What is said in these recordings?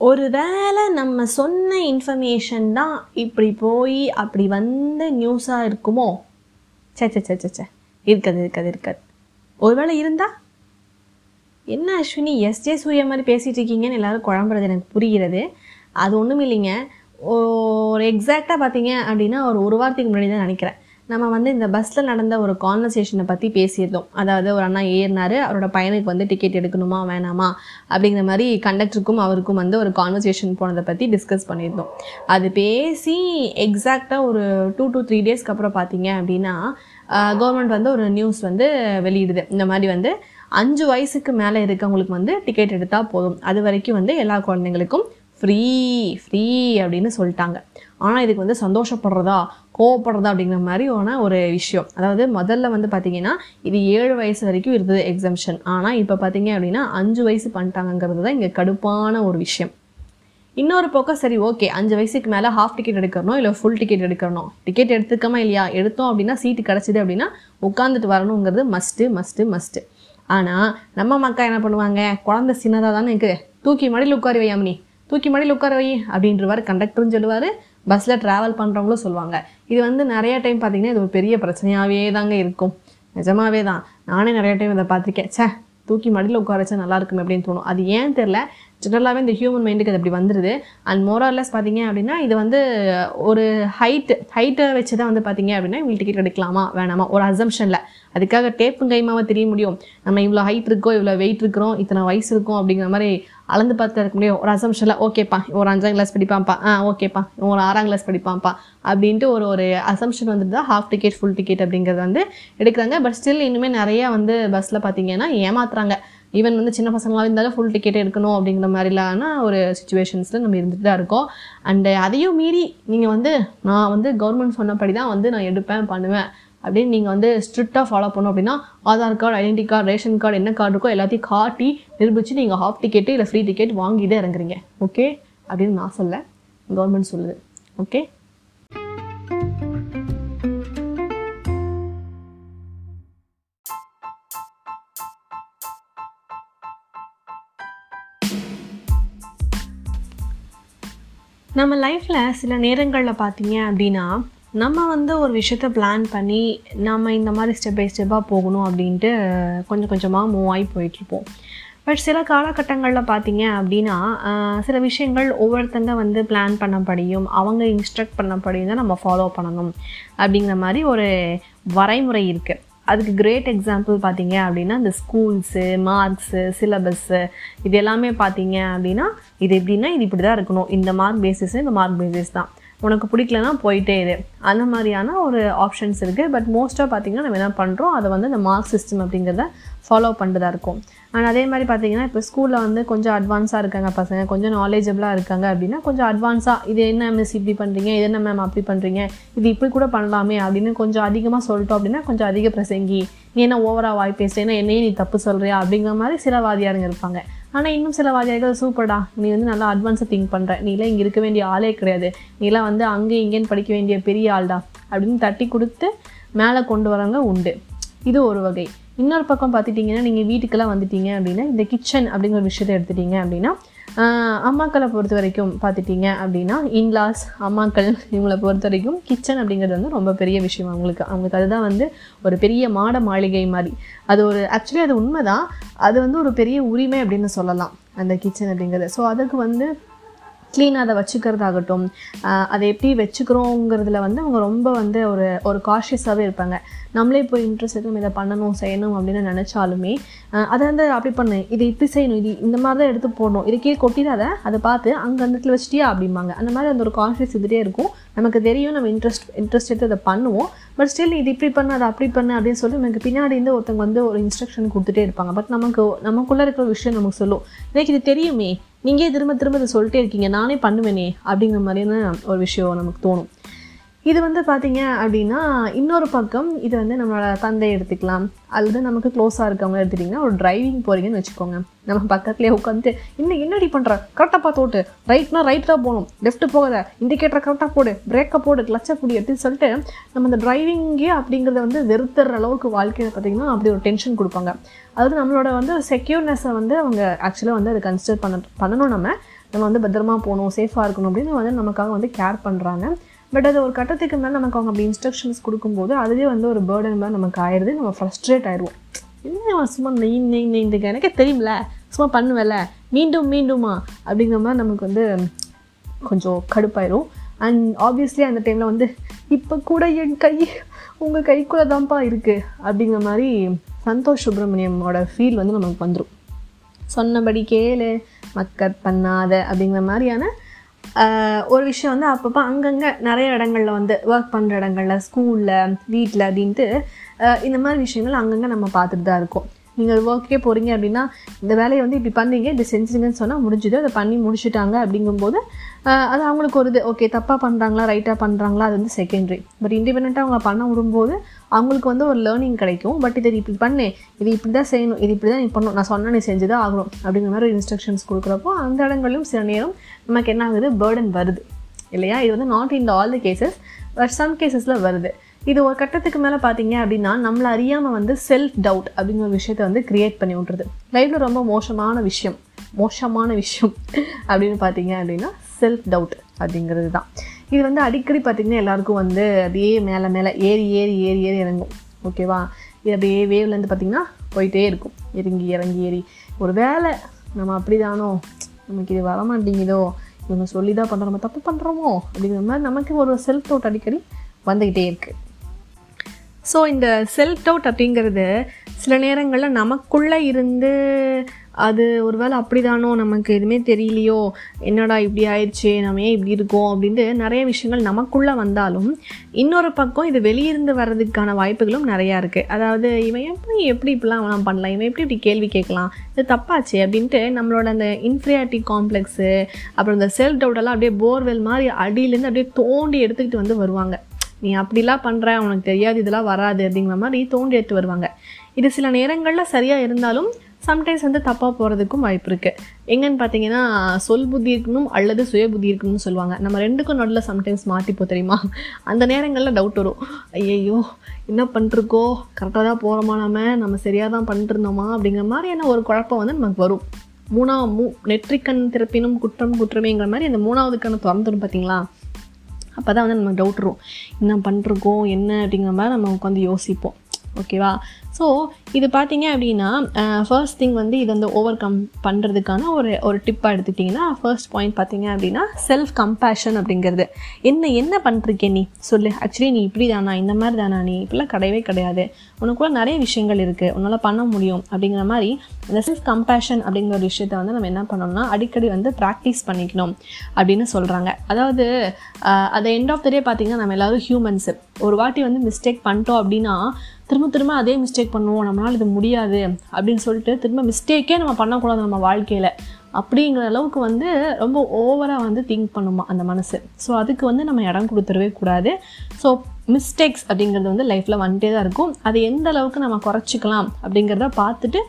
ஒரு வேளை நம்ம சொன்ன இன்ஃபர்மேஷன் தான் இப்படி போய் அப்படி வந்து நியூஸாக இருக்குமோ? சே சே சே சே சே இருக்காது இருக்காது ஒரு ஒருவேளை இருந்தா? என்ன அஸ்வினி எஸ்ஜே சூர்யா மாதிரி பேசிகிட்டு இருக்கீங்கன்னு எல்லோரும் குழம்புறது எனக்கு புரிகிறது. அது ஒன்றும் இல்லைங்க ஒரு எக்ஸாக்டாக பார்த்தீங்க அப்படின்னா ஒரு ஒரு வாரத்துக்கு முன்னாடி தான் நினைக்கிறேன். நம்ம வந்து இந்த பஸ்ஸில் நடந்த ஒரு கான்வர்சேஷனை பற்றி பேசியிருந்தோம். அதாவது ஒரு அண்ணா ஏறினார் அவரோட பையனுக்கு வந்து டிக்கெட் எடுக்கணுமா வேணாமா அப்படிங்கிற மாதிரி கண்டக்டருக்கும் அவருக்கும் வந்து ஒரு கான்வர்சேஷன் போனதை பற்றி டிஸ்கஸ் பண்ணியிருந்தோம். அது பேசி எக்ஸாக்டாக ஒரு டூ டு த்ரீ டேஸ்க்கு அப்புறம் பார்த்தீங்க அப்படின்னா கவர்மெண்ட் வந்து ஒரு நியூஸ் வந்து வெளியிடுது. இந்த மாதிரி வந்து அஞ்சு வயசுக்கு மேலே இருக்கவங்களுக்கு வந்து டிக்கெட் எடுத்தால் போதும். அது வரைக்கும் வந்து எல்லா குழந்தைங்களுக்கும் ஃப்ரீ ஃப்ரீ அப்படின்னு சொல்லிட்டாங்க. ஆனால் இதுக்கு வந்து சந்தோஷப்படுறதா கோவப்படுறது அப்படிங்கிற மாதிரி ஆன ஒரு விஷயம். அதாவது முதல்ல வந்து பார்த்தீங்கன்னா இது ஏழு வயசு வரைக்கும் இருந்தது எக்ஸம்ஷன் ஆனால் இப்போ பார்த்தீங்க அப்படின்னா அஞ்சு வயசு பண்ணிட்டாங்கங்கிறது தான் இங்கே கடுப்பான ஒரு விஷயம். இன்னொரு பக்கம் சரி ஓகே அஞ்சு வயசுக்கு மேலே ஹாஃப் டிக்கெட் எடுக்கணும் இல்லை ஃபுல் டிக்கெட் எடுக்கணும் டிக்கெட் எடுத்துக்கமா இல்லையா? எடுத்தோம் அப்படின்னா சீட்டு கிடச்சிது அப்படின்னா உட்காந்துட்டு வரணுங்கிறது மஸ்ட்டு மஸ்ட்டு மஸ்ட்டு ஆனால் நம்ம மக்கா என்ன பண்ணுவாங்க? குழந்தை சின்னதாக தானே இருக்குது தூக்கி மடியில் உட்காரி வையாமணி தூக்கி மடியில் உட்கார வை அப்படின்றவாரு கண்டக்டரும் சொல்லுவார். பஸ்ஸில் ட்ராவல் பண்ணுறவங்களும் சொல்லுவாங்க. இது வந்து நிறைய டைம் பார்த்தீங்கன்னா இது ஒரு பெரிய பிரச்சனையாகவே தாங்க இருக்கும். நிஜமாவே தான். நானே நிறைய டைம் இதை பார்த்துருக்கேன். ச்சே தூக்கி மடியில் உட்கார வச்சா நல்லா இருக்குமே அப்படின்னு தோணும். அது ஏன் தெரில ஜென்ரலாகவே இந்த ஹியூமன் மைண்டுக்கு அது அப்படி வந்துடுது அண்ட் மோரல்லஸ் பார்த்தீங்க அப்படின்னா இது வந்து ஒரு ஹைட்டு ஹைட்டை வச்சு தான் வந்து பார்த்தீங்க அப்படின்னா இவங்களுக்கு டிக்கெட் எடுக்கலாமா வேணாமா? ஒரு அசம்ஷனில் அதுக்காக டேப்பும் கைமாவை தெரிய முடியும். நம்ம இவ்வளோ ஹைட் இருக்கோ இவ்வளோ வெயிட் இருக்கிறோம் இத்தனை வயசு இருக்கும் அப்படிங்கிற மாதிரி அளந்து பார்த்து இருக்க முடியும். ஒரு அசம்ஷனில் ஓகேப்பா ஒரு அஞ்சாம் கிளாஸ் படிப்பான்ப்பா. ஆ ஓகேப்பா ஒரு ஆறாம் கிளாஸ் படிப்பான்ப்பா. அப்படின்ட்டு ஒரு ஒரு அசம்ஷன் வந்துட்டு தான் ஹாஃப் டிக்கெட் ஃபுல் டிக்கெட் அப்படிங்கிறது வந்து எடுக்கிறாங்க. பட் ஸ்டில் இன்னுமே நிறையா வந்து பஸ்ஸில் பார்த்தீங்கன்னா ஏமாத்துறாங்க. ஈவன் வந்து சின்ன பசங்களாக இருந்தாலும் ஃபுல் டிக்கெட் எடுக்கணும் அப்படிங்கிற மாதிரிலான ஒரு சுச்சுவேஷன்ஸில் நம்ம இருந்துட்டு தான் இருக்கோம். அண்டு அதையும் மீறி நீங்கள் வந்து நான் வந்து கவர்மெண்ட் சொன்னபடி தான் வந்து நான் எடுப்பேன் பண்ணுவேன். அப்படின்னு நீங்கள் வந்து ஸ்ட்ரிக்டாக ஃபாலோ பண்ணணும் அப்படின்னா Aadhaar card identity card ration card என்ன கார்டு இருக்கோ எல்லாத்தையும் காட்டி நிரூபித்து நீங்கள் ஹாஃப் டிக்கெட்டு இல்லை ஃப்ரீ டிக்கெட் வாங்கிட்டே இறங்குறீங்க. ஓகே அப்படின்னு நான் சொல்ல கவர்மெண்ட் சொல்லுது. ஓகே நம்ம லைஃப்பில் சில நேரங்களில் பார்த்தீங்க அப்படின்னா நம்ம வந்து ஒரு விஷயத்த பிளான் பண்ணி நம்ம இந்த மாதிரி ஸ்டெப் பை ஸ்டெப்பாக போகணும் அப்படின்ட்டு கொஞ்சம் கொஞ்சமாக மூவ் ஆகி போயிட்டுருப்போம். பட் சில காலகட்டங்களில் பார்த்தீங்க அப்படின்னா சில விஷயங்கள் ஒவ்வொருத்தங்க வந்து பிளான் பண்ணப்படியும் அவங்க இன்ஸ்ட்ரக்ட் பண்ணப்படியும் தான் நம்ம ஃபாலோ பண்ணணும் அப்படிங்கிற மாதிரி ஒரு வரைமுறை இருக்குது அதுக்கு கிரேட் எக்ஸாம்பிள் பார்த்தீங்க அப்படின்னா இந்த ஸ்கூல்ஸு மார்க்ஸு சிலபஸ்ஸு இது எல்லாமே பார்த்தீங்க அப்படின்னா இது எப்படின்னா இது இப்படி தான் இருக்கணும். இந்த மார்க் பேசிஸ் இந்த மார்க் பேசிஸ் தான். உனக்கு பிடிக்கலனா போயிட்டே இரு. அந்த மாதிரியான ஒரு ஆப்ஷன்ஸ் இருக்குது பட் மோஸ்ட்டாக பார்த்தீங்கன்னா நம்ம என்ன பண்ணுறோம் அதை வந்து இந்த மார்க் சிஸ்டம் அப்படிங்கிறத ஃபாலோ பண்ணுறதா இருக்கும். அண்ட் அதே மாதிரி பார்த்தீங்கன்னா இப்போ ஸ்கூலில் வந்து கொஞ்சம் அட்வான்ஸாக இருக்காங்க பசங்க. கொஞ்சம் நாலேஜபிளாக இருக்காங்க அப்படின்னா கொஞ்சம் அட்வான்ஸாக இது என்ன மிஸ் இப்படி பண்ணுறீங்க இது என்ன மேம் அப்படி பண்ணுறீங்க இது இப்படி கூட பண்ணலாமே அப்படின்னு கொஞ்சம் அதிகமாக சொல்லிட்டோம் அப்படின்னா கொஞ்சம் அதிக பிரசங்கி. நீ என்ன ஓவராக வாய் பேசுறேன்னா என்னையே நீ தப்பு சொல்கிறியா அப்படிங்கிற மாதிரி சில வாதியாருங்க இருப்பாங்க. ஆனால் இன்னும் சில வாதியார்கள் சூப்பர்டா நீ வந்து நல்லா அட்வான்ஸாக திங்க் பண்ணுற நீலாம் இங்கே இருக்க வேண்டிய ஆளே கிடையாது. நீலாம் வந்து அங்கே இங்கேன்னு படிக்க வேண்டிய பெரிய ஆள்டா. அப்படின்னு தட்டி கொடுத்து மேலே கொண்டு வரவங்க உண்டு. இது ஒரு வகை. இன்னொரு பக்கம் பார்த்துட்டிங்கன்னா நீங்கள் வீட்டுக்கெல்லாம் வந்துட்டீங்க அப்படின்னா இந்த கிச்சன் அப்படிங்கிற விஷயத்தை எடுத்துட்டீங்க அப்படின்னா அம்மாக்களை பொறுத்த வரைக்கும் பார்த்துட்டிங்க அப்படின்னா இன்லாஸ் அம்மாக்கள் இவங்களை பொறுத்த வரைக்கும் கிச்சன் அப்படிங்கிறது வந்து ரொம்ப பெரிய விஷயம் அவங்களுக்கு. அவங்களுக்கு அதுதான் வந்து ஒரு பெரிய மாட மாளிகை மாதிரி. அது ஒரு ஆக்சுவலி அது உண்மைதான். அது வந்து ஒரு பெரிய உரிமை அப்படின்னு சொல்லலாம் அந்த கிச்சன் அப்படிங்கிறது. ஸோ அதுக்கு வந்து க்ளீனாக அதை வச்சுக்கிறதாகட்டும். அதை எப்படி வச்சுக்கிறோங்கிறதுல வந்து அவங்க ரொம்ப வந்து ஒரு ஒரு காஷியஸாகவே இருப்பாங்க. நம்மளே போய் இன்ட்ரெஸ்ட் எடுத்து நம்ம இதை பண்ணணும் செய்யணும் அப்படின்னு நினச்சாலுமே அதை வந்து அப்படி பண்ணு இது இப்படி செய்யணும் இது இந்த மாதிரி தான் எடுத்து போடணும் இதுக்கே கொட்டிடாத அதை பார்த்து அங்கே அந்த இடத்துல வச்சிட்டியா அப்படிம்பாங்க. அந்த மாதிரி அந்த ஒரு கான்ஷியஸ் இதுலேயே இருக்கும். நமக்கு தெரியும் நம்ம இன்ட்ரெஸ்ட் இன்ட்ரெஸ்ட் எடுத்து அதை பண்ணுவோம். பட் ஸ்டில் இது இப்படி பண்ண அதை அப்படி பண்ண அப்படின்னு சொல்லி நமக்கு பின்னாடி இருந்து ஒருத்தவங்க வந்து ஒரு இன்ஸ்ட்ரக்ஷன் கொடுத்துட்டே இருப்பாங்க. பட் நமக்கு நமக்குள்ளே இருக்கிற விஷயம் நமக்கு சொல்லும். எனக்கு இது தெரியுமே நீங்கள் திரும்ப திரும்ப இதை சொல்லிட்டே இருக்கீங்க? நானே பண்ணுவேனே அப்படிங்கிற மாதிரியான ஒரு விஷயம் நமக்கு தோணும். இது வந்து பார்த்தீங்க அப்படின்னா இன்னொரு பக்கம் இது வந்து நம்மளோட தந்தை எடுத்துக்கலாம். அல்லது நமக்கு க்ளோஸாக இருக்கவங்க எடுத்துட்டிங்கன்னா ஒரு டிரைவிங் போகிறீங்கன்னு வச்சுக்கோங்க. நம்ம பக்கத்துலேயே உட்காந்து இன்னும் என்னடி பண்ணுற கரெக்டாக பார்த்து ஓட்டு. ரைட்னா ரைட் தான் போகணும். லெஃப்ட் போகாத. இண்டிகேட்டரை கரெக்டாக போடு. பிரேக்கை போடு. கிளச்சை பிடி அப்படின்னு சொல்லிட்டு நம்ம இந்த டிரைவிங்கே அப்படிங்கிறத வந்து வெறுத்துற அளவுக்கு வாழ்க்கையில் பார்த்தீங்கன்னா அப்படி ஒரு டென்ஷன் கொடுப்பாங்க. அதாவது நம்மளோட வந்து செக்யூர்னஸை வந்து அவங்க ஆக்சுவலாக வந்து அதை கன்சிடர் பண்ண பண்ணணும் நம்ம. நம்ம வந்து பத்திரமா போகணும் சேஃபாக இருக்கணும் அப்படின்னு வந்து நமக்காக வந்து கேர் பண்ணுறாங்க பட் அது ஒரு கட்டத்துக்கு மேலே நமக்கு அவங்க அப்படி இன்ஸ்ட்ரக்ஷன்ஸ் கொடுக்கும்போது அதுவே வந்து ஒரு பேர்டன் மாதிரி நமக்கு ஆயிடுது. நம்ம ஃப்ரஸ்ட்ரேட் ஆயிடுவோம். என்ன சும்மா நெய் நெய் நெய்ந்துக்க எனக்கே தெரியும்ல. சும்மா பண்ணுவேல. மீண்டும் மீண்டுமா அப்படிங்கிற மாதிரி நமக்கு வந்து கொஞ்சம் கடுப்பாயிரும். அண்ட் ஆப்வியஸ்லி அந்த டைமில் வந்து இப்போ கூட என் கை உங்கள் கைக்குள்ளே தான்ப்பா இருக்குது அப்படிங்கிற மாதிரி சந்தோஷ் சுப்ரமணியமோட ஃபீல் வந்து நமக்கு வந்துடும் சொன்னபடி கேளு மக்கத் பண்ணாத அப்படிங்கிற மாதிரியான ஒரு விஷயம் வந்து அப்பப்போ அங்கங்கே நிறைய இடங்களில் வந்து ஒர்க் பண்ணுற இடங்களில் ஸ்கூலில் வீட்டில் அப்படின்ட்டு இந்த மாதிரி விஷயங்கள் அங்கங்கே நம்ம பார்த்துட்டு தான் இருக்கோம். நீங்கள் ஒர்க்கே போகிறீங்க அப்படின்னா இந்த வேலையை வந்து இப்படி பண்ணீங்க இப்படி செஞ்சுருங்கன்னு சொன்னால் முடிஞ்சுது. அதை பண்ணி முடிச்சுட்டாங்க அப்படிங்கும்போது அது அவங்களுக்கு ஒரு இது. ஓகே தப்பாக பண்ணுறாங்களா ரைட்டாக பண்ணுறாங்களா அது வந்து செகண்டரி பட் இண்டிபெண்ட்டாக அவங்க பண்ண விடும்போது அவங்களுக்கு வந்து ஒரு லேர்னிங் கிடைக்கும். பட் இதை இப்படி பண்ணு இது இப்படி தான் செய்யணும் இது இப்படி தான் நீ பண்ணணும். நான் சொன்னால் நீ செஞ்சு தான் ஆகணும் அப்படிங்கிற மாதிரி இன்ஸ்ட்ரக்ஷன்ஸ் கொடுக்குறப்போ அந்த இடங்களிலும் சில நேரம் நமக்கு என்ன ஆகுது? பேர்டன் வருது. இல்லையா? இது வந்து not in all the cases but some கேசஸில் வருது. இது ஒரு கட்டத்துக்கு மேலே பார்த்தீங்க அப்படின்னா நம்மளை அறியாமல் வந்து செல்ஃப் டவுட் அப்படிங்கிற ஒரு விஷயத்தை வந்து கிரியேட் பண்ணி விட்றது லைஃப்பில் ரொம்ப மோசமான விஷயம் மோசமான விஷயம் அப்படின்னு பார்த்தீங்க அப்படின்னா செல்ஃப் டவுட் அப்படிங்கிறது தான் இது வந்து அடிக்கடி பார்த்திங்கன்னா எல்லாருக்கும் வந்து அப்படியே மேலே மேலே ஏறி ஏறி ஏறி ஏறி இறங்கும். ஓகேவா இது அப்படியே வேவ்லேருந்து பார்த்திங்கன்னா போயிட்டே இருக்கும். இறங்கி இறங்கி ஏறி. ஒரு வேலை நம்ம அப்படி தானோ நமக்கு இது வர மாட்டேங்குதோ இவங்க சொல்லி தான் பண்ணுறோம் நம்ம தப்பு பண்ணுறோமோ அப்படிங்கிற மாதிரி நமக்கு ஒரு செல்ஃப் டவுட் அடிக்கடி வந்துக்கிட்டே இருக்குது ஸோ இந்த செல்ஃப் டவுட் அப்படிங்கிறது சில நேரங்களில் நமக்குள்ளே இருந்து அது ஒருவேளை அப்படிதானோ? நமக்கு எதுவுமே தெரியலையோ? என்னடா இப்படி ஆயிடுச்சு? நம்ம ஏன் இப்படி இருக்கோம்? அப்படின்ட்டு நிறைய விஷயங்கள் நமக்குள்ளே வந்தாலும் இன்னொரு பக்கம் இது வெளியிருந்து வர்றதுக்கான வாய்ப்புகளும் நிறையா இருக்குது அதாவது இவன் எப்படி எப்படி இப்படிலாம் அவன் பண்ணலாம்? இவன் எப்படி இப்படி கேள்வி கேட்கலாம்? இது தப்பாச்சு அப்படின்ட்டு நம்மளோட அந்த இன்ஃபீரியாரிட்டி காம்ப்ளெக்ஸு அப்புறம் இந்த செல்ஃப் டவுட்டெல்லாம் அப்படியே போர்வெல் மாதிரி அடியிலேருந்து அப்படியே தோண்டி எடுத்துக்கிட்டு வந்து வருவாங்க. நீ அப்படிலாம் பண்ணுற உனக்கு தெரியாது இதெல்லாம் வராது அப்படிங்கிற மாதிரி தோண்டி எடுத்து வருவாங்க. இது சில நேரங்களில் சரியாக இருந்தாலும் சம்டைம்ஸ் வந்து தப்பாக போகிறதுக்கும் வாய்ப்பு இருக்குது எங்கன்னு பார்த்தீங்கன்னா சொல் புத்தி இருக்கணும் அல்லது சுய புத்தி இருக்கணும்னு சொல்லுவாங்க. நம்ம ரெண்டுக்கும் நடுவில் சம்டைம்ஸ் மாற்றிப்போ தெரியுமா? அந்த நேரங்களில் டவுட் வரும். ஐயையோ என்ன பண்ணிருக்கோ கரெக்டாக தான் போகிறோமா நம்ம நம்ம சரியாக தான் பண்ணிட்டுருந்தோமா அப்படிங்கிற மாதிரியான ஒரு குழப்பம் வந்து நமக்கு வரும். மூணாவது மூ நெற்றிக்கண் திறப்பினும் குற்றம் குற்றமேங்கிற மாதிரி அந்த மூணாவது கண்ணை திறந்துடும் பார்த்தீங்களா அப்போ தான் வந்து நமக்கு டவுட் வரும். என்ன பண்ணிருக்கோம் என்ன அப்படிங்கிற மாதிரி நம்ம உட்காந்து யோசிப்போம். ஓகேவா? ஸோ இது பார்த்தீங்க அப்படின்னா ஃபர்ஸ்ட் திங் வந்து இது வந்து ஓவர் கம் பண்ணுறதுக்கான ஒரு ஒரு டிப்பாக எடுத்துக்கிட்டிங்கன்னா ஃபர்ஸ்ட் பாயிண்ட் பார்த்தீங்க அப்படின்னா செல்ஃப் கம்பேஷன் அப்படிங்கிறது. என்ன என்ன பண்ணிருக்கே நீ? சொல்லு. ஆக்சுவலி நீ இப்படி தானா இந்த மாதிரி தானா நீ? இப்படிலாம் கிடையவே கிடையாது. உனக்குள்ள நிறைய விஷயங்கள் இருக்குது உன்னால் பண்ண முடியும் அப்படிங்கிற மாதிரி அந்த செல்ஃப் கம்பேஷன் அப்படிங்கிற ஒரு விஷயத்த வந்து நம்ம என்ன பண்ணோம்னா அடிக்கடி வந்து ப்ராக்டிஸ் பண்ணிக்கணும் அப்படின்னு சொல்கிறாங்க அதாவது அதை எண்ட் ஆஃப் த டே பார்த்தீங்கன்னா நம்ம எல்லாரும் ஹியூமன்ஸு ஒரு வாட்டி வந்து மிஸ்டேக் பண்ணிட்டோம் அப்படின்னா திரும்ப திரும்ப அதே மிஸ்டேக் பண்ணுவோம். நம்மளால் இது முடியாது அப்படின்னு சொல்லிட்டு திரும்ப மிஸ்டேக்கே நம்ம பண்ணக்கூடாது நம்ம வாழ்க்கையில். அப்படிங்கிற அளவுக்கு வந்து ரொம்ப ஓவராக வந்து திங்க் பண்ணுமா அந்த மனசு. ஸோ அதுக்கு வந்து நம்ம இடம் கொடுத்துடவே கூடாது. ஸோ மிஸ்டேக்ஸ் அப்படிங்கிறது வந்து லைஃப்பில் வந்துட்டே தான் இருக்கும். அது எந்த அளவுக்கு நம்ம குறைச்சிக்கலாம் அப்படிங்கிறத பார்த்துட்டு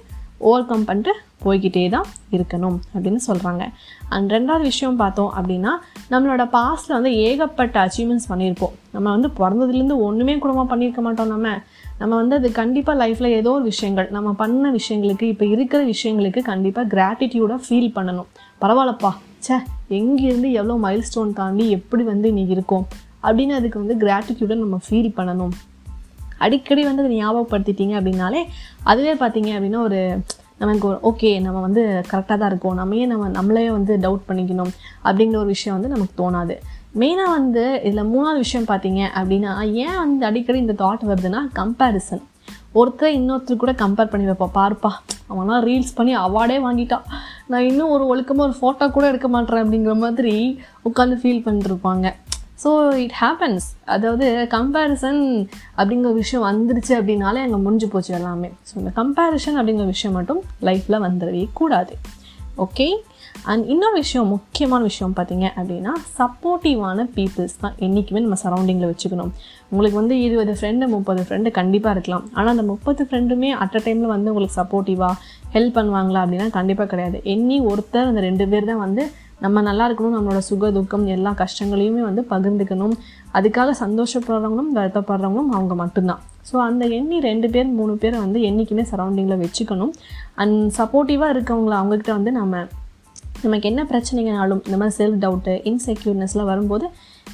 ஓவர் கம் பண்ணிட்டு போய்கிட்டே தான் இருக்கணும் அப்படின்னு சொல்கிறாங்க அண்ட் ரெண்டாவது விஷயம் பார்த்தோம் அப்படின்னா நம்மளோட பாஸ்ட்டில் வந்து ஏகப்பட்ட அச்சீவ்மெண்ட்ஸ் பண்ணியிருப்போம். நம்ம வந்து பிறந்ததுலேருந்து ஒன்றுமே கூடமாக பண்ணியிருக்க மாட்டோம் நம்ம. நம்ம வந்து அது கண்டிப்பாக லைஃப்பில் ஏதோ ஒரு விஷயங்கள் நம்ம பண்ண விஷயங்களுக்கு இப்போ இருக்கிற விஷயங்களுக்கு கண்டிப்பாக கிராட்டிடியூடாக ஃபீல் பண்ணணும். பரவாயில்லப்பா. ச்சே எங்கேருந்து எவ்வளோ மைல் ஸ்டோன் தாண்டி எப்படி வந்து இன்னைக்கு இருக்கோம்? அப்படின்னு அதுக்கு வந்து கிராட்டிடியூடை நம்ம ஃபீல் பண்ணணும். அடிக்கடி வந்து அதை ஞாபகப்படுத்திட்டீங்க அப்படின்னாலே அதுவே பார்த்தீங்க அப்படின்னா ஒரு நமக்கு ஓகே நம்ம வந்து கரெக்டாக தான் இருக்கோம். நம்மையே நம்ம நம்மளே வந்து டவுட் பண்ணிக்கணும் அப்படிங்கிற ஒரு விஷயம் வந்து நமக்கு தோணாது. மெயினாக வந்து இதில் மூணாவது விஷயம் பார்த்தீங்க அப்படின்னா ஏன் வந்து அடிக்கடி இந்த தாட் வருதுன்னா கம்பேரிசன் ஒருத்தர் இன்னொருத்தர் கூட கம்பேர் பண்ணி வைப்போம் பார்ப்பா அவன்லாம் ரீல்ஸ் பண்ணி அவார்டே வாங்கிட்டான் நான் இன்னும் ஒரு ஒழுக்கமாக ஒரு ஃபோட்டோ கூட எடுக்க மாட்டேறேன் அப்படிங்கிற மாதிரி உட்காந்து ஃபீல் பண்ணிருப்பாங்க. ஸோ இட் ஹேப்பன்ஸ் அதாவது கம்பேரிசன் அப்படிங்கிற விஷயம் வந்துருச்சு அப்படின்னாலே அங்கே முடிஞ்சு போச்சு எல்லாமே. ஸோ இந்த கம்பேரிசன் அப்படிங்கிற விஷயம் மட்டும் லைஃப்பில் வந்துடவே கூடாது. ஓகே அண்ட் இன்னொரு விஷயம் முக்கியமான விஷயம் பார்த்தீங்க அப்படின்னா சப்போர்ட்டிவான பீப்புள்ஸ் தான் என்றைக்குமே நம்ம சரௌண்டிங்கில் வச்சுக்கணும். உங்களுக்கு வந்து இருபது ஃப்ரெண்டு முப்பது ஃப்ரெண்டு கண்டிப்பாக இருக்கலாம். ஆனால் அந்த முப்பது ஃப்ரெண்டுமே அட் அ டைமில் வந்து உங்களுக்கு சப்போர்ட்டிவாக ஹெல்ப் பண்ணுவாங்களா அப்படின்னா கண்டிப்பாக கிடையாது. எண்ணி ஒருத்தர் அந்த ரெண்டு பேர் தான் வந்து நம்ம நல்லா இருக்கணும் நம்மளோட சுக துக்கம் எல்லா கஷ்டங்களையுமே வந்து பகிர்ந்துக்கணும். அதுக்காக சந்தோஷப்படுறவங்களும் வருத்தப்படுறவங்களும் அவங்க மட்டும்தான். ஸோ அந்த எண்ணி ரெண்டு பேர் மூணு பேரை வந்து என்றைக்குமே சரௌண்டிங்கில் வச்சுக்கணும். அண்ட் சப்போர்ட்டிவாக இருக்கவங்கள அவங்கக்கிட்ட வந்து நம்ம நமக்கு என்ன பிரச்சனைங்கனாலும் இந்த மாதிரி செல்ஃப் டவுட்டு இன்செக்யூர்னஸ்லாம் வரும்போது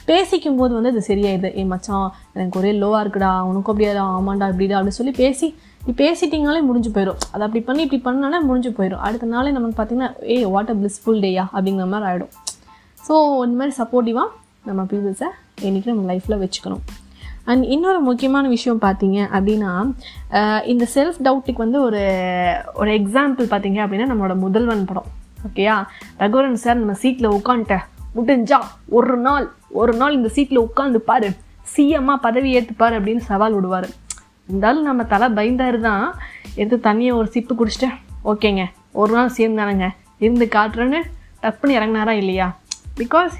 பேசிக்கும் போது வந்து அது சரியாயிடுது. ஏ மச்சான் எனக்கு ஒரே லோவாக இருக்குடா உனக்கும் அப்படியா ஆமாண்டா இப்படிடா அப்படின்னு சொல்லி பேசி நீ பேசிட்டிங்கனாலே முடிஞ்சு போயிடும் அதை அப்படி பண்ணி இப்படி பண்ணனாலே முடிஞ்சு போயிடும் அடுத்த நாளே நமக்கு பார்த்தீங்கன்னா ஏ வாட் அ பிளிஸ்ஃபுல் டேயா அப்படிங்கிற மாதிரி ஆகிடும் ஸோ இந்த மாதிரி சப்போர்ட்டிவாக நம்ம பீப்புள்ஸை என்றைக்கு நம்ம லைஃப்பில் வச்சுக்கணும். அண்ட் இன்னொரு முக்கியமான விஷயம் பார்த்தீங்க அப்படின்னா இந்த செல்ஃப் டவுட்டுக்கு வந்து ஒரு ஒரு எக்ஸாம்பிள் பார்த்தீங்க அப்படின்னா நம்மளோட முதல்வன் படம். ஓகேயா? ரகுவரன் சார் நம்ம சீட்டில் உட்காந்துட்ட முடிஞ்சா ஒரு நாள் ஒரு நாள் இந்த சீட்டில் உட்காந்து பாரு. சிஎம்மாக பதவி ஏற்றுப்பார் அப்படின்னு சவால் விடுவார். இருந்தாலும் நம்ம தலை பயந்தாரு தான். எடுத்து தண்ணியை ஒரு சிப்பு குடிச்சிட்டேன் ஓகேங்க ஒரு நாள் சிஎம் தானேங்க. இருந்து காட்டுறேன்னு டப்புன்னு இறங்கினாரா இல்லையா? பிகாஸ்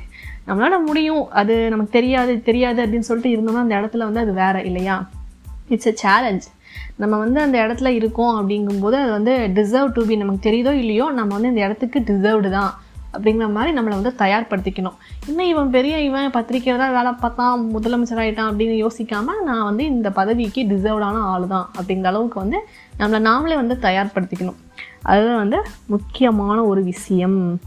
நம்மளால் முடியும். அது நமக்கு தெரியாது தெரியாது அப்படின்னு சொல்லிட்டு இருந்தோம்னா அந்த இடத்துல வந்து அது வேற இல்லையா? இட்ஸ் அ சேலஞ்ச் நம்ம வந்து அந்த இடத்துல இருக்கோம் அப்படிங்கும்போது அது வந்து டிசர்வ் டு பி நமக்கு தெரியுதோ இல்லையோ நம்ம வந்து இந்த இடத்துக்கு டிசர்வ்டு தான் அப்படிங்கிற மாதிரி நம்மளை வந்து தயார்படுத்திக்கணும். இன்னும் இவன் பெரிய இவன் பத்திரிக்கையில் தான் வேலை பார்த்தான் முதலமைச்சர் ஆகிட்டான் அப்படின்னு யோசிக்காமல் நான் வந்து இந்த பதவிக்கு டிசர்வ்டான ஆள் தான் அப்படிங்கிற அளவுக்கு வந்து நம்மளை நாமளே வந்து தயார்படுத்திக்கணும். அதுதான் வந்து முக்கியமான ஒரு விஷயம்.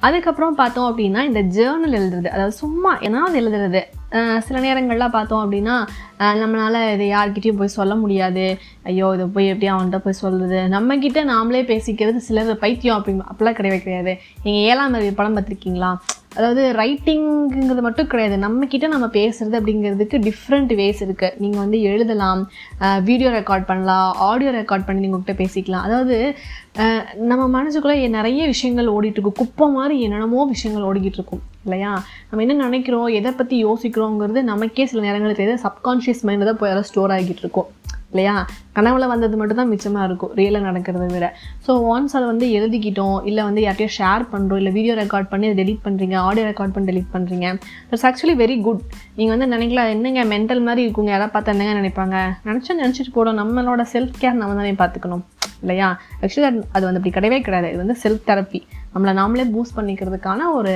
அதுக்கப்புறம் பார்த்தோம் அப்படின்னா இந்த ஜேர்னல் எழுதுறது. அதாவது சும்மா ஏதாவது எழுதுறது. சில நேரங்கள்லாம் பார்த்தோம் அப்படின்னா நம்மளால் இதை யார்கிட்டயும் போய் சொல்ல முடியாது. ஐயோ இதை போய் எப்படி அவன்கிட்ட போய் சொல்கிறது நம்ம நாமளே பேசிக்கிறது சிலர் பைத்தியம் அப்படி அப்படிலாம் கிடையவே கிடையாது. நீங்கள் ஏழாம் அறிவு படம் பார்த்துருக்கீங்களா? அதாவது ரைட்டிங்கிறது மட்டும் கிடையாது. நம்ம கிட்ட நம்ம பேசுகிறது அப்படிங்கிறதுக்கு டிஃப்ரெண்ட் வேஸ் இருக்குது நீங்கள் வந்து எழுதலாம் வீடியோ ரெக்கார்ட் பண்ணலாம் ஆடியோ ரெக்கார்ட் பண்ணி நீங்கள் உங்ககிட்ட பேசிக்கலாம். அதாவது நம்ம மனசுக்குள்ளே நிறைய விஷயங்கள் ஓடிட்டுருக்கும் குப்பை மாதிரி என்னென்னமோ விஷயங்கள் ஓடிக்கிட்டு இருக்கும். இல்லையா? நம்ம என்ன நினைக்கிறோம்? எதை பற்றி யோசிக்கிறோங்கிறது நமக்கே சில நேரங்களில் தெரியாது. சப்கான்ஷியஸ் மைண்டில் தான் போய் அதெல்லாம் ஸ்டோர் ஆகிட்டு இருக்கும். இல்லையா? கனவுல வந்தது மட்டும் தான் மிச்சமாக இருக்கும். ரியலாக நடக்கிறத விட. ஸோ ஒன்ஸ் அதை வந்து எழுதிக்கிட்டோம் இல்லை வந்து யார்ட்டையும் ஷேர் பண்ணுறோம் இல்லை வீடியோ ரெக்கார்ட் பண்ணி அதை டெலிட் பண்ணுறீங்க ஆடியோ ரெக்கார்ட் பண்ணி டெலிட் பண்ணுறீங்க இட்ஸ் ஆக்சுவலி வெரி குட் நீங்கள் வந்து நினைக்கலாம் என்னங்க மென்டல் மாதிரி இருக்குங்க? யாராவது பார்த்தா என்னங்க நினைப்பாங்க? நினச்சா நினச்சிட்டு போடும் நம்மளோட செல்ஃப் கேர் நம்ம தானே பார்த்துக்கணும். இல்லையா? ஆக்சுவலி அது வந்து அப்படி கிடையவே கிடையாது. இது வந்து செல்ஃப் தெரப்பி நம்மளை நாமளே பூஸ்ட் பண்ணிக்கிறதுக்கான ஒரு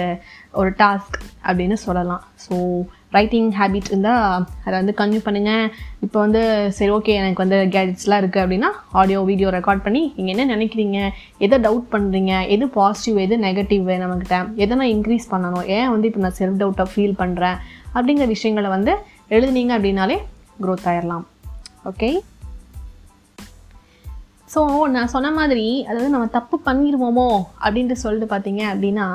ஒரு டாஸ்க் அப்படின்னு சொல்லலாம். ஸோ ரைட்டிங் ஹேபிட் இருந்தால் அதை வந்து கன்யூ பண்ணுங்கள் இப்போ வந்து சரி ஓகே எனக்கு வந்து கேஜெட்ஸ்லாம் இருக்குது அப்படின்னா ஆடியோ வீடியோ ரெக்கார்ட் பண்ணி நீங்கள் என்ன நினைக்கிறீங்க? எதை டவுட் பண்ணுறீங்க எது பாசிட்டிவ் எது நெகட்டிவ் நம்மக்கிட்ட எதை நான் இன்க்ரீஸ் பண்ணணும்? ஏன் வந்து இப்போ நான் செல்ஃப் டவுட்டாக ஃபீல் பண்ணுறேன் அப்படிங்கிற விஷயங்களை வந்து எழுதுனீங்க அப்படின்னாலே க்ரோத் ஆயிடலாம் ஓகே ஸோ நான் சொன்ன மாதிரி அதாவது நம்ம தப்பு பண்ணிடுவோமோ அப்படின்ட்டு சொல்லிட்டு பார்த்தீங்க அப்படின்னா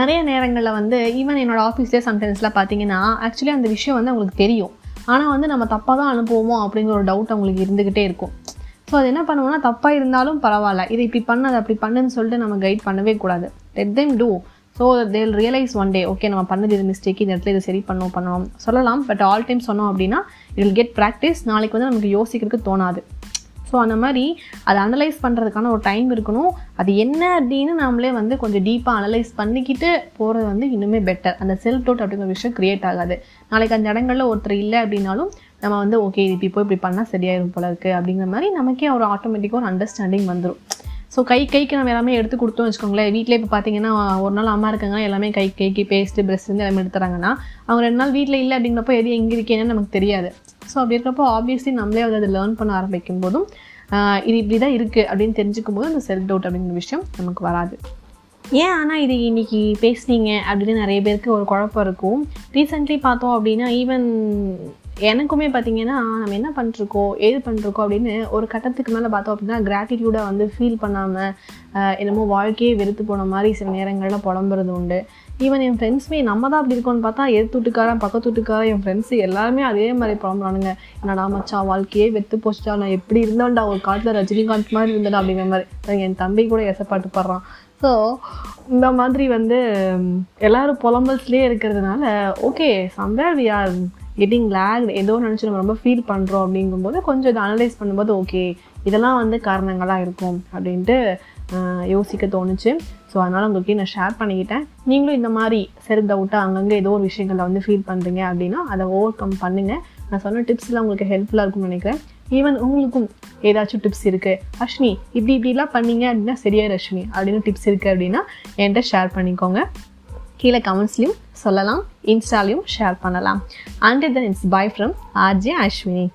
நிறைய நேரங்களில் வந்து ஈவன் என்னோடய ஆஃபீஸ்லேயே சம்டைம்ஸ்லாம் பார்த்தீங்கன்னா ஆக்சுவலி அந்த விஷயம் வந்து அவங்களுக்கு தெரியும். ஆனால் வந்து நம்ம தப்பாக தான் அனுப்புவோமோ அப்படிங்கிற ஒரு டவுட் அவங்களுக்கு இருந்துக்கிட்டே இருக்கும். ஸோ அது என்ன பண்ணுவோம்னா தப்பாக இருந்தாலும் பரவாயில்ல. இதை இப்படி பண்ண அதை அப்படி பண்ணுன்னு சொல்லிட்டு நம்ம கைட் பண்ணவே கூடாது. Let them do so they'll realise one day okay நம்ம பண்ணது இது மிஸ்டேக் இந்த இடத்துல இதை சரி பண்ணோம் பண்ணணும் சொல்லலாம் பட் ஆல் டைம் சொன்னோம் அப்படின்னா இட் வில் கெட் ப்ராக்டிஸ் நாளைக்கு வந்து நமக்கு யோசிக்கிறதுக்கு தோணாது. ஸோ அந்த மாதிரி அதை அனலைஸ் பண்ணுறதுக்கான ஒரு டைம் இருக்கணும். அது என்ன அப்படின்னு நாமளே வந்து கொஞ்சம் டீப்பாக அனலைஸ் பண்ணிக்கிட்டு போகிறது வந்து இன்னுமே பெட்டர் அந்த செல்ஃப் டவுட் அப்படிங்கிற விஷயம் க்ரியேட் ஆகாது. நாளைக்கு அந்த இடங்களில் ஒருத்தர் இல்லை அப்படின்னாலும் நம்ம வந்து ஓகே இது இப்போ இப்படி பண்ணால் சரியாயிரும் போல இருக்குது அப்படிங்கிற மாதிரி நமக்கே ஒரு ஆட்டோமேட்டிக்காக ஒரு அண்டர்ஸ்டாண்டிங் வந்துடும் ஸோ கை கைக்கு நம்ம எல்லாமே எடுத்து கொடுத்தோம் வச்சுக்கோங்களேன். வீட்டில் இப்போ பார்த்தீங்கன்னா ஒரு நாள் அம்மா இருக்காங்கன்னா எல்லாமே கை கைக்கு பேஸ்ட்டு ப்ரெஷ் இருந்து எல்லாமே எடுத்துறாங்கன்னா அவங்க ரெண்டு நாள் வீட்டில் இல்லை அப்படிங்கிறப்போ எது எங்கே இருக்கேன்னு நமக்கு தெரியாது. ஸோ அப்படி இருக்கிறப்போ ஆப்வியஸ்லி நம்மளே வந்து அதை லேர்ன் பண்ண ஆரம்பிக்கும் போதும் இது இப்படி தான் இருக்குது அப்படின்னு தெரிஞ்சுக்கும் போது அந்த செல்ஃப் டவுட் அப்படிங்கிற விஷயம் நமக்கு வராது. ஏன் ஆனால் இது இன்னைக்கு பேசுனீங்க அப்படின்னு நிறைய பேருக்கு ஒரு குழப்பம் இருக்கும். ரீசெண்ட்லி பார்த்தோம் அப்படின்னா ஈவன் எனக்குமே பார்த்தீங்கன்னா நம்ம என்ன பண்ணிருக்கோம் ஏது பண்ணிருக்கோம் அப்படின்னு ஒரு கட்டத்துக்கு மேலே பார்த்தோம் அப்படின்னா கிராட்டிடியூடாக வந்து ஃபீல் பண்ணாமல் என்னமோ வாழ்க்கையே வெறுத்து போன மாதிரி சில நேரங்களில் புலம்புறது உண்டு. ஈவன் என் ஃப்ரெண்ட்ஸுமே நம்ம தான் அப்படி இருக்கோம்னு பார்த்தா எதிர்த்து வீட்டுக்காரன் பக்கத்து வீட்டுக்காரன் என் ஃப்ரெண்ட்ஸு எல்லாருமே அதே மாதிரி புலம்புறானுங்க. என்னடா மச்சான் வாழ்க்கையே வெத்து போச்சுட்டா நான் எப்படி இருந்தோம்டா ஒரு காலத்தில் ரஜினிகாந்த் மாதிரி இருந்தடா அப்படிங்கிற மாதிரி. என் தம்பி கூட எசப்பாட்டு பாடுறான். ஸோ இந்த மாதிரி வந்து எல்லோரும் புலம்பல்ஸ்லேயே இருக்கிறதுனால okay somewhere we are getting lag ஏதோ நினச்சி நம்ம ரொம்ப ஃபீல் பண்ணுறோம் அப்படிங்கும்போது கொஞ்சம் இதை அனலைஸ் பண்ணும்போது ஓகே இதெல்லாம் வந்து காரணங்களாக இருக்கும் அப்படின்ட்டு யோசிக்க தோணுச்சு. ஸோ அதனால் உங்களுக்கு நான் ஷேர் பண்ணிக்கிட்டேன். நீங்களும் இந்த மாதிரி செல்ஃப் டவுட்டாக அங்கங்கே ஏதோ ஒரு விஷயங்களில் வந்து ஃபீல் பண்ணுறீங்க அப்படின்னா அதை ஓவர் கம் பண்ணுங்கள் நான் சொன்ன டிப்ஸ்லாம் உங்களுக்கு ஹெல்ப்ஃபுல்லாக இருக்கும்னு நினைக்கிறேன். ஈவன் உங்களுக்கும் ஏதாச்சும் டிப்ஸ் இருக்குது அஷ்னி இப்படி இப்படிலாம் பண்ணீங்க அப்படின்னா சரியா ரஷ்மி அப்படின்னு டிப்ஸ் இருக்குது அப்படின்னா என்கிட்ட ஷேர் பண்ணிக்கோங்க. கீழே கமெண்ட்ஸ்லையும் சொல்லலாம். இன்ஸ்டாலையும் ஷேர் பண்ணலாம். And then it's bye from RJ Ashwini